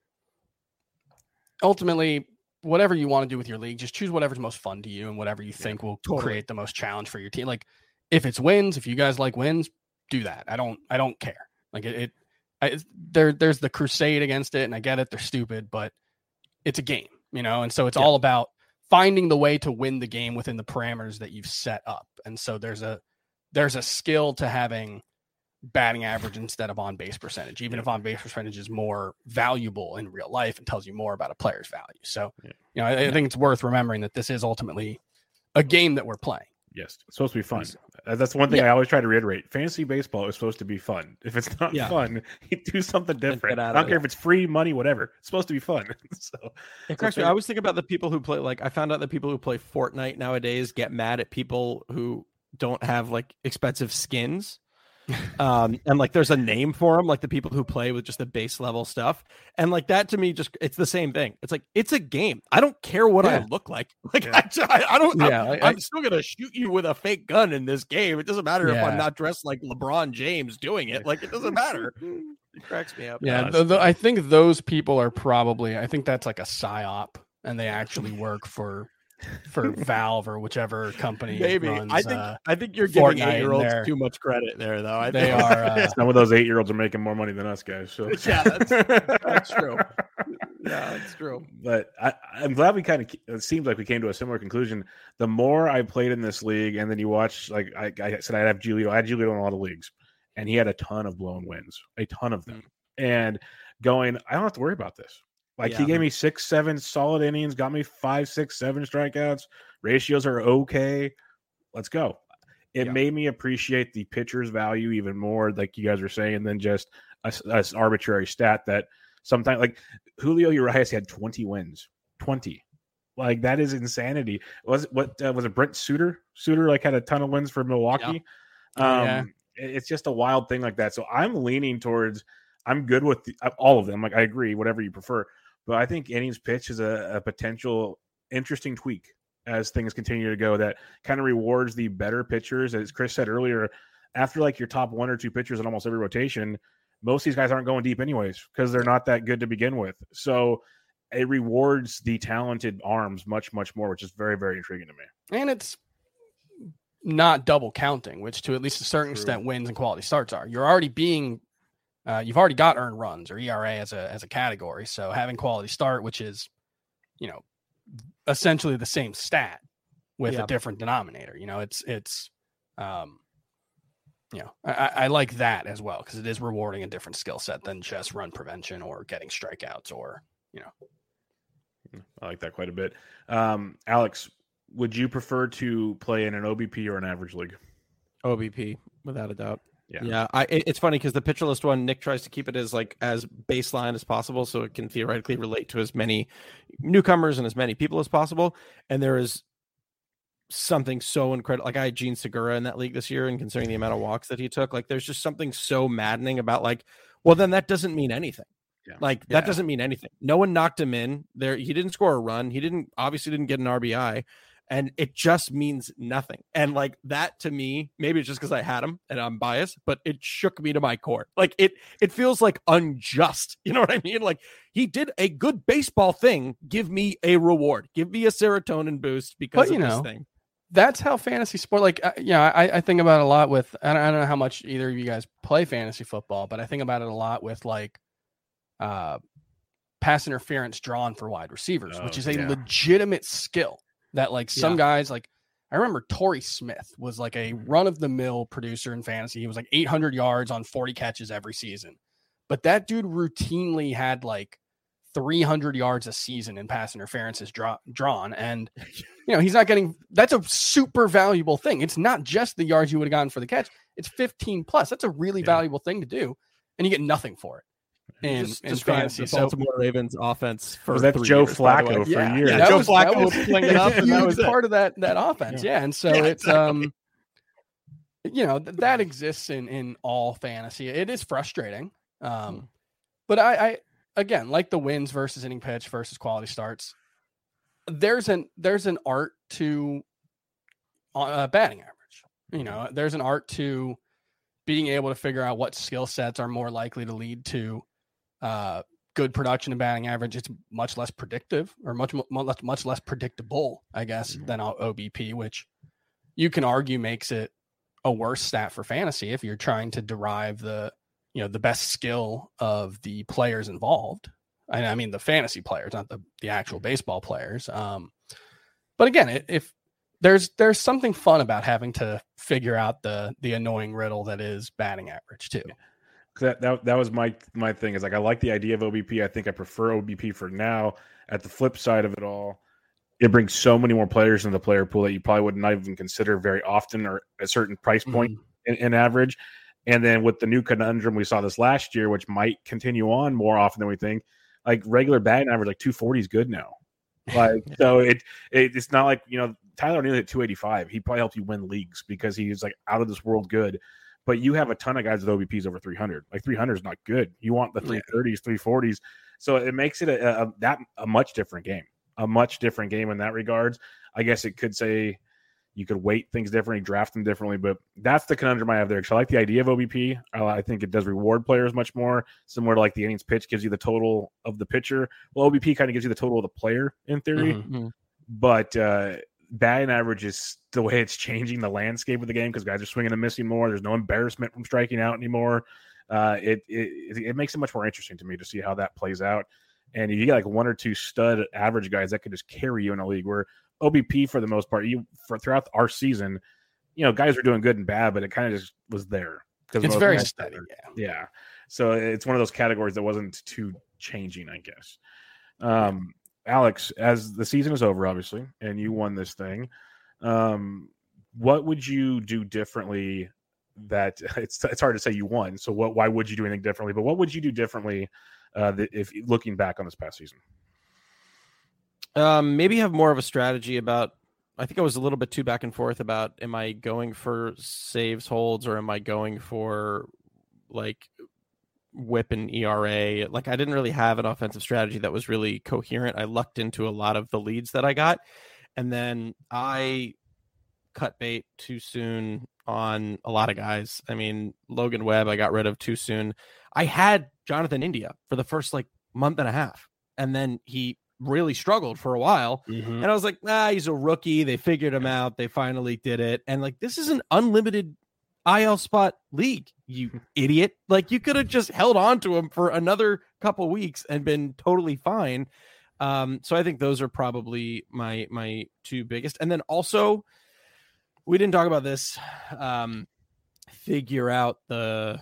ultimately, whatever you want to do with your league, just choose whatever's most fun to you and whatever you think will totally. create the most challenge for your team. Like if it's wins, if you guys like wins, do that. I don't I don't care. Like it, it I, there there's the crusade against it, and I get it. They're stupid, but it's a game, you know, and so it's Yeah. all about finding the way to win the game within the parameters that you've set up. And so there's a there's a skill to having batting average instead of on base percentage, even Yeah. if on base percentage is more valuable in real life and tells you more about a player's value. So, Yeah. you know, I, I think it's worth remembering that this is ultimately a game that we're playing. Yes, it's supposed to be fun. That's one thing Yeah. I always try to reiterate. Fantasy baseball is supposed to be fun. <laughs> If it's not Yeah. fun, do something different. I don't of care it. if it's free money, whatever. It's supposed to be fun. <laughs> so It cracks me. I always think about the people who play. Like I found out that people who play Fortnite nowadays get mad at people who don't have like expensive skins. Um and like there's a name for them like the people who play with just the base level stuff. And like that to me just it's the same thing. It's like it's a game. I don't care what i look like. <laughs> Like Yeah. I, I don't Yeah, I'm, I- I'm still gonna shoot you with a fake gun in this game. It doesn't matter if i'm not dressed like lebron james doing it. Like it doesn't matter. <laughs> It cracks me up. Yeah, that's th- th- I think those people are probably. I think that's like a psyop, and they actually work for for <laughs> Valve or whichever company. maybe runs, i think uh, i think you're giving Fortnite and eight year olds too much credit there though I they think. are. Uh, some of those eight year olds are making more money than us guys. So <laughs> Yeah, that's- that's true. <laughs> yeah that's true But I, I'm glad we kind of. It seems like we came to a similar conclusion. The more I played in this league, and then you watch, like I, I said, I have Julio. I had Julio in a lot of leagues, and he had a ton of blown wins, a ton of them. And going, I don't have to worry about this. Like he Yeah. gave me six, seven solid innings, got me five, six, seven strikeouts. Ratios are okay. Let's go. It Yeah. made me appreciate the pitcher's value even more, like you guys were saying, than just a, s- a s- arbitrary stat that sometimes, like Julio Urias had 20 wins, 20. Like that is insanity. Was it what uh, was it? Brent Suter, Suter like had a ton of wins for Milwaukee. Oh, Um, yeah. it's just a wild thing like that. So I'm leaning towards. I'm good with the, uh, all of them. Like I agree, whatever you prefer. But I think innings pitch is a, a potential interesting tweak as things continue to go that kind of rewards the better pitchers. As Chris said earlier, after like your top one or two pitchers in almost every rotation, most of these guys aren't going deep anyways because they're not that good to begin with. So it rewards the talented arms much, much more, which is very, very intriguing to me. And it's not double counting, which to at least a certain True. extent wins and quality starts are. You're already being uh, you've already got earned runs or ERA as a as a category. So having quality start, which is, you know, essentially the same stat with Yeah. a different denominator. You know, it's it's um you know, I, I I like that as well because it is rewarding a different skill set than just run prevention or getting strikeouts or you know. I like that quite a bit. Um, Alex, would you prefer to play in an OBP or an average league? OBP without a doubt. Yeah. Yeah, I, it's funny because the PitcherList one, Nick tries to keep it as like as baseline as possible, so it can theoretically relate to as many newcomers and as many people as possible. And there is something so incredible. Like I had Jean Segura in that league this year, and considering the amount of walks that he took, like there's just something so maddening about like, well, then that doesn't mean anything. Yeah. Like Yeah. that doesn't mean anything. No one knocked him in there. He didn't score a run. He didn't obviously didn't get an RBI and it just means nothing. And like that to me, maybe it's just because I had him and I'm biased, but it shook me to my core. Like it, it feels like unjust. <laughs> You know what I mean? Like he did a good baseball thing. Give me a reward. Give me a serotonin boost because But, of you this thing. that's how fantasy sport like uh, yeah I, I think about it a lot with I don't, I don't know how much either of you guys play fantasy football but i think about it a lot with like uh pass interference drawn for wide receivers which Oh, is a yeah. legitimate skill that like some Yeah. guys like i remember Torrey smith was like a mm-hmm. run-of-the-mill producer in fantasy he was like 800 yards on 40 catches every season but that dude routinely had like 300 yards a season in pass interferences draw, drawn and <laughs> you know, he's not getting that's a super valuable thing. It's not just the yards you would have gotten for the catch, it's 15 plus. That's a really Yeah. valuable thing to do, and you get nothing for it. In, just in fantasy. the So, Baltimore Ravens offense for Was that three Joe years, by the. Flacco for yeah, years? yeah, Yeah, that Joe was, Flacco that was was playing it up, and that was <laughs> part of that that offense. Yeah, and so Yeah, it's exactly. <laughs> um, you know, th- that exists in in all fantasy. It is frustrating, um, but I, I again like the wins versus inning pitch versus quality starts. There's an there's an art to uh, batting average. You know, there's an art to being able to figure out what skill sets are more likely to lead to uh, good production and batting average. It's much less predictive or much less much less predictable, I guess, Mhm. than OBP, which you can argue makes it a worse stat for fantasy if you're trying to derive the you know the best skill of the players involved. I, I mean the fantasy players, not the the actual baseball players. Um, but again, it, if there's there's something fun about having to figure out the the annoying riddle that is batting average too. That, that that was my my thing is like I like the idea of OBP. I think I prefer OBP for now. At the flip side of it all, it brings so many more players in the player pool that you probably would not even consider very often or a certain price point mm-hmm. in, in average. And then with the new conundrum, we saw this last year, which might continue on more often than we think. Like regular batting average, like 240 is good now. <laughs> Like so, it, it it's not like you know Tyler O'Neill at 285. He probably helped you win leagues because he's like out of this world good. But you have a ton of guys with OBPs over 300. Like 300 is not good. You want the Yeah. 330s, 340s. So it makes it a, a that a much different game. A much different game in that regards. I guess it could say you could weight things differently, draft them differently, but that's the conundrum I have there. Because I like the idea of OBP. I, I think it does reward players much more, similar to like the innings pitch gives you the total of the pitcher. Well, OBP kind of gives you the total of the player in theory, Mhm. but uh, batting average is the way it's changing the landscape of the game because guys are swinging and missing more. There's no embarrassment from striking out anymore. Uh, it, it it makes it much more interesting to me to see how that plays out. And if you get like one or two stud average guys that could just carry you in a league where OBP for the most part, you for throughout our season, you know, guys were doing good and bad, but it kind of just was there. because It's very steady. Yeah. Yeah. So it's one of those categories that wasn't too changing, I guess. Um, Alex, as the season is over, obviously, and you won this thing, um, what would you do differently? That <laughs> it's it's hard to say you won. So what? Why would you do anything differently? But what would you do differently uh, if looking back on this past season? Um, maybe have more of a strategy about. I think I was a little bit too back and forth about am I going for saves holds or am I going for like whip and ERA? Like I didn't really have an offensive strategy that was really coherent. I lucked into a lot of the leads that I got. And then I cut bait too soon on a lot of guys. I mean, Logan Webb, I got rid of too soon. I had Jonathan India for the first like month and a half, and then he really struggled for a while. Mm-hmm. And I was like, ah, he's a rookie. They figured him out. They finally did it. And like, this is an unlimited IL spot league, you idiot. Like, you could have just held on to him for another couple weeks and been totally fine. Um, so I think those are probably my my two biggest. And then also, we didn't talk about this. Um, figure out the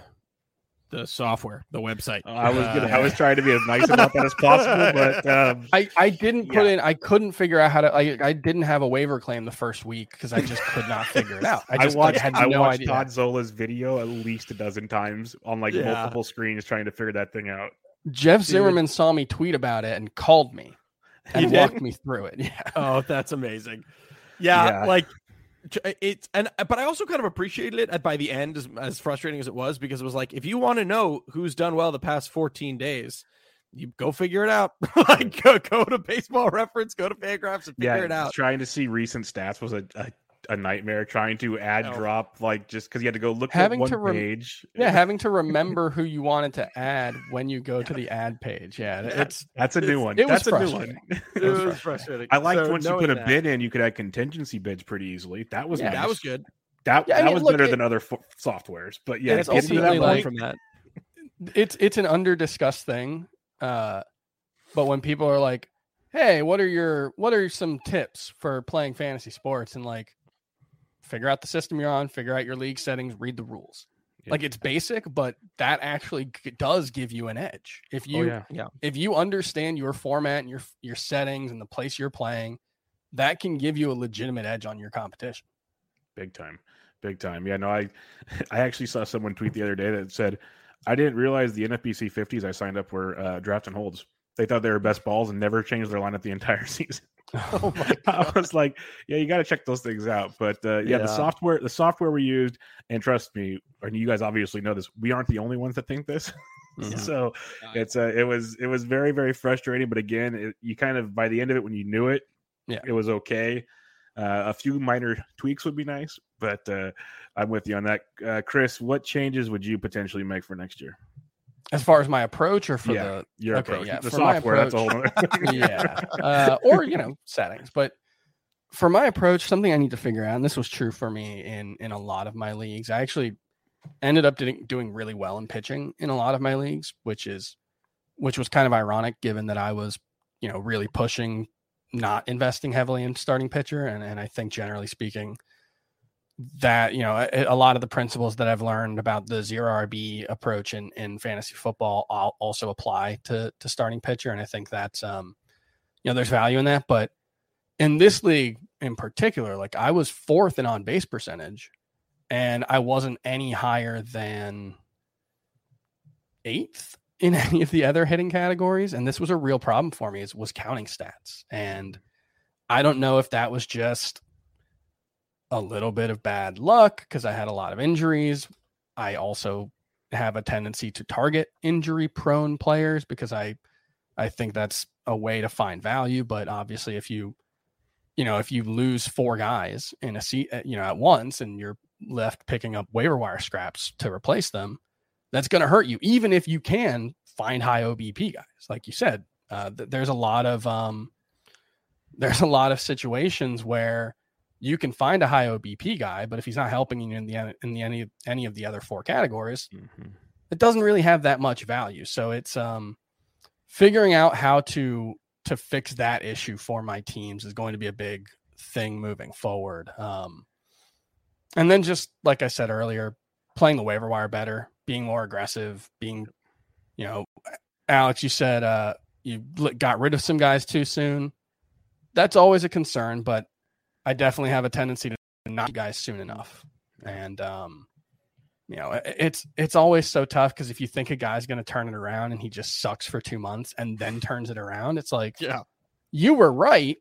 the software, the website. Oh, I was gonna, Uh, I was trying to be as nice about that as possible, <laughs> but um, I, I didn't put Yeah. in I couldn't figure out how to I, I didn't have a waiver claim the first week because I just could not figure it out. I I, just like, watched had I no watched idea. Todd Zola's video at least a dozen times on like Yeah. multiple screens trying to figure that thing out. Jeff Dude. Zimmerman saw me tweet about it and called me He and walked me through it. <laughs> Yeah. Oh, that's amazing. Yeah, Yeah. like j- Uh, it's and uh, but I also kind of appreciated it at by the end as, as frustrating as it was because it was like if you want to know who's done well the past 14 days, you go figure it out. <laughs> like go, go to baseball <laughs> reference, go to Fangraphs and figure yeah, it out. trying to see recent stats was a, a, a nightmare. Trying to add Oh. drop like just because you had to go look Having at one to rem- page. Yeah, <laughs> having to remember who you wanted to add when you go to the ad page. Yeah, it's That's a new one. it was That's a new one. It was was frustrating. I liked So once you put a that- bid in, you could add contingency bids pretty easily. That was Yeah, nice. That was good. That, Yeah, I that mean, was look, better it- than other fo- softwares. But yeah, it's getting to ultimately like- from that. it's it's an under discussed thing. Uh, but when people are like, "Hey, what are your what are some tips for playing fantasy sports?" and like, figure out the system you're on, figure out your league settings, read the rules. Yeah. Like it's basic, but that actually does give you an edge. If oh, you yeah. if you understand your format and your your settings and the place you're playing, that can give you a legitimate edge on your competition. big time big time yeah no i <laughs> i actually saw someone tweet the other day that said i didn't realize the nfbc 50s i signed up were uh, draft and holds they thought they were best balls and never changed their lineup the entire <laughs> season <laughs> Oh my <laughs> i was like yeah you got to check those things out. But uh, yeah, the software the software we used and trust me and you guys obviously know this we aren't the only ones that think this. <laughs> Mhm. so it's uh, it was it was very very frustrating but again it, you kind of by the end of it when you knew it Yeah. it was okay. Uh, a few minor tweaks would be nice but uh, i'm with you on that. Uh, chris what changes would you potentially make for next year As far as my approach or for Yeah. the your Okay, approach yeah, the software that's a whole <laughs> <laughs> yeah uh, or you know settings but for my approach something i need to figure out and this was true for me in in a lot of my leagues i actually ended up doing, doing really well in pitching in a lot of my leagues which is which was kind of ironic given that i was you know really pushing not investing heavily in starting pitcher and, and i think generally speaking that you know a, a lot of the principles that i've learned about the zero rb approach in, in fantasy football al- also apply to to starting pitcher and i think that's um you know there's value in that. But in this league in particular like i was fourth in on base percentage and i wasn't any higher than eighth in <laughs> any of the other hitting categories and this was a real problem for me is was counting stats. And i don't know if that was just a little bit of bad luck because i had a lot of injuries. I also have a tendency to target injury prone players because i i think that's a way to find value but obviously if you you know if you lose four guys in a seat you know at once and you're left picking up waiver wire scraps to replace them that's going to hurt you even if you can find high obp guys. Like you said uh, th- there's a lot of um there's a lot of situations where you can find a high obp guy but if he's not helping you in the in the any any of the other four categories Mhm. it doesn't really have that much value. So it's um figuring out how to to fix that issue for my teams is going to be a big thing moving forward. Um and then just like I said earlier, playing the waiver wire better, being more aggressive, being you know, Alex, you said uh you got rid of some guys too soon. That's always a concern, but I definitely have a tendency to not guys soon enough. And um you know, it's it's always so tough because if you think a guy's going to turn it around and he just sucks for two months and then turns it around, it's like, Yeah. you were right,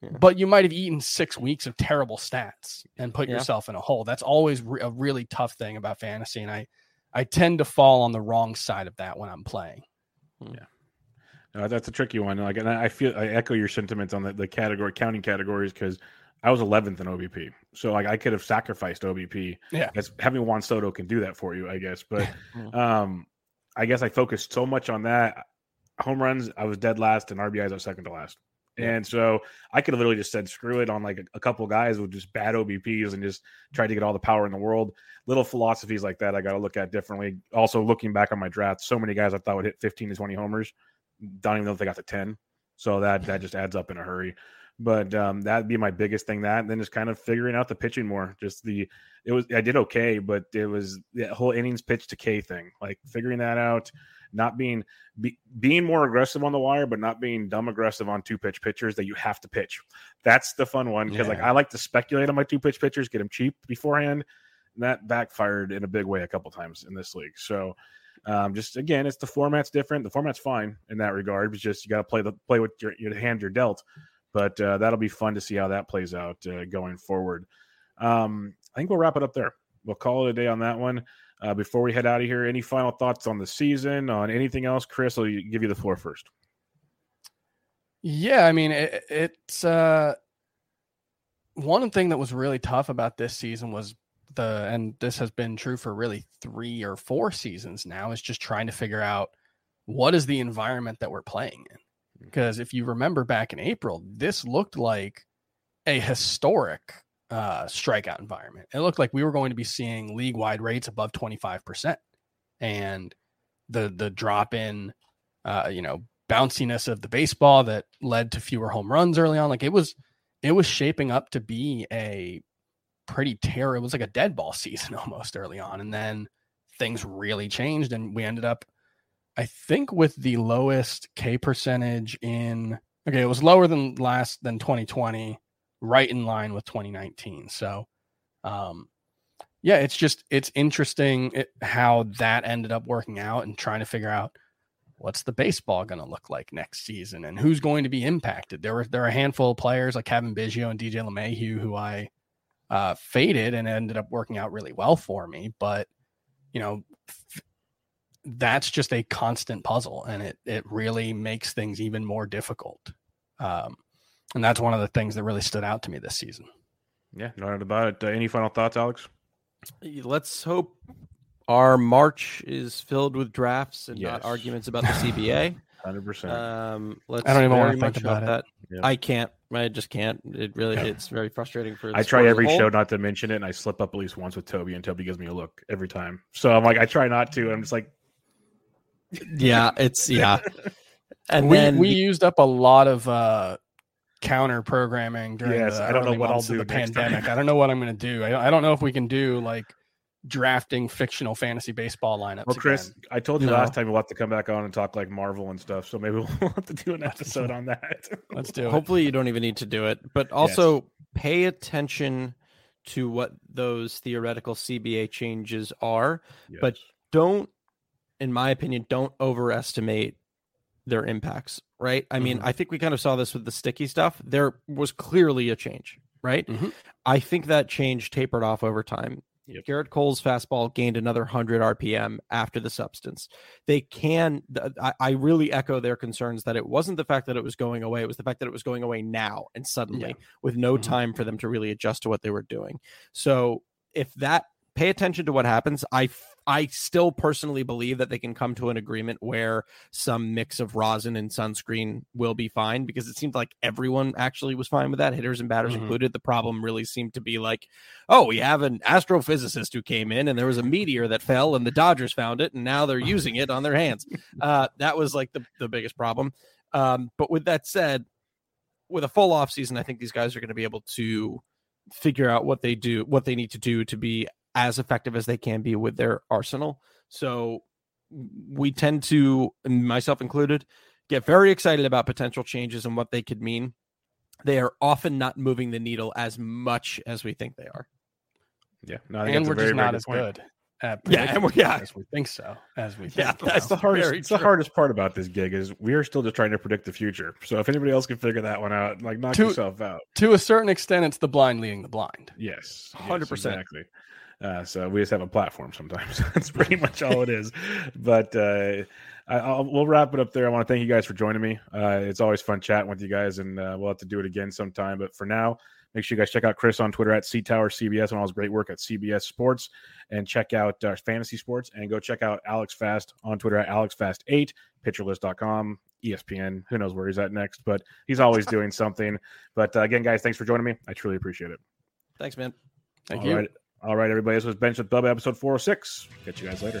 Yeah. but you might have eaten six weeks of terrible stats and put Yeah. yourself in a hole. That's always re- a really tough thing about fantasy, and I I tend to fall on the wrong side of that when I'm playing. Uh, that's a tricky one. Like, and I feel I echo your sentiments on the, the category counting categories because I was 11th in OBP, so like I could have sacrificed OBP. Yeah, as having Juan Soto can do that for you, I guess. But <laughs> um, I guess I focused so much on that. Home runs, I was dead last, and RBIs, I was second to last. And so I could have literally just said screw it on like a, a, couple guys with just bad OBPs and just tried to get all the power in the world. Little philosophies like that I got to look at differently. Also, looking back on my draft, so many guys I thought would hit 15 to 20 homers, don't even know if they got to 10. So that that just adds up in a hurry. But um, that'd be my biggest thing. That and then just kind of figuring out the pitching more. Just the it was I did okay, but it was the whole innings pitch to K thing. Like figuring that out not being be, being more aggressive on the wire, but not being dumb aggressive on two pitch pitchers that you have to pitch. That's the fun one because yeah. like I like to speculate on my two pitch pitchers, get them cheap beforehand. And that backfired in a big way a couple times in this league. So um, just again, it's the format's different. The format's fine in that regard. It's just you got to play the play with your, your hand you're dealt. But uh, that'll be fun to see how that plays out uh, going forward. Um, I think we'll wrap it up there. We'll call it a day on that one. Uh, before we head out of here, any final thoughts on the season, on anything else? Chris, I'll give you the floor first. Yeah, I mean, it, it's uh, one thing that was really tough about this season was the, and this has been true for really three or four seasons now, is just trying to figure out what is the environment that we're playing in. Because if you remember back in April, this looked like a historic uh, strikeout environment. It looked like we were going to be seeing league wide rates above 25%. And the the drop in uh, you know, bounciness of the baseball that led to fewer home runs early on. Like it was it was shaping up to be a pretty terrible. It was like a dead ball <laughs> season almost early on. And then things really changed and we ended up I think with the lowest K percentage in okay, it was lower than last than 2020 right in line with 2019. So, um, yeah, it's just it's interesting it, how that ended up working out and trying to figure out what's the baseball going to look like next season and who's going to be impacted. There were there are a handful of players like Cavan Biggio and DJ LeMahieu who I uh, faded and ended up working out really well for me, but you know. That's just a constant puzzle and it it really makes things even more difficult. Um, and that's one of the things that really stood out to me this season. Yeah, no doubt about it. Uh, any final thoughts, Alex? Let's hope our March is filled with drafts and yes. not arguments about the <laughs> CBA. Hundred percent. Um, let's. I don't even want to think about that. Yeah. I can't. I just can't. It really. It's very frustrating for. I try every show not to mention it, and I slip up at least once with Toby, and Toby gives me a look every time. So I'm like, I try not to. I'm just like, yeah, it's yeah. And we then, we used up a lot of uh counter programming during yes, the I don't know what I'll do the pandemic. I don't know what I'm going to do. I, I don't know if we can do like drafting fictional fantasy baseball lineups. Well, Chris, again. I told you no. last time we'll have to come back on and talk like Marvel and stuff. So maybe <laughs> we'll have to do an episode on that. <laughs> Let's do it. Hopefully, you don't even need to do it, but also yes. pay attention to what those theoretical CBA changes are, yes. but don't, in my opinion, don't overestimate their impacts, right? I mean, mm-hmm. I think we kind of saw this with the sticky stuff. There was clearly a change, right? Mm-hmm. I think that change tapered off over time. Yep. Gerrit Cole's fastball gained another 100 RPM after the substance. They can, I, I, really echo their concerns that it wasn't the fact that it was going away, it was the fact that it was going away now and suddenly yeah. with no mm-hmm. time for them to really adjust to what they were doing. So if that, pay attention to what happens. I I still personally believe that they can come to an agreement where some mix of rosin and sunscreen will be fine because it seemed like everyone actually was fine with that, hitters and batters mm-hmm. included. The problem really seemed to be like, oh, we have an astrophysicist who came in and there was a meteor that fell and the Dodgers found it and now they're using it on their hands. <laughs> Uh, that was like the, the biggest problem. Um, but with that said, with a full off season, I think these guys are going to be able to figure out what they do, what they need to do to be as effective as they can be with their arsenal. So we tend to, myself included, get very excited about potential changes and what they could mean. They are often not moving the needle as much as we think they are. Yeah, no, and we're very, just not as point. good. yeah, and we're, yeah, as we think so. As we yeah, that's the hardest. It's the hardest part about this gig is we are still just trying to predict the future. So if anybody else can figure that one out, like knock to, yourself out. To a certain extent, it's the blind leading the blind. Yes, hundred yes, percent exactly. Uh, so we just have a platform sometimes. <laughs> That's pretty much all it is. But uh, I, we'll wrap it up there. I want to thank you guys for joining me. Uh, it's always fun chatting with you guys, and uh, we'll have to do it again sometime. But for now, make sure you guys check out Chris on Twitter at C Tower CBS and all his great work at CBS Sports, and check out uh, Fantasy Sports, and go check out Alex Fast on Twitter at AlexFast8, PitcherList.com, ESPN. Who knows where he's at next, but he's always doing something. But uh, again, guys, thanks for joining me. I truly appreciate it. Thanks, man. Thank All you. right. All right, everybody. This was Benched with Bubba, episode 406. Catch you guys later.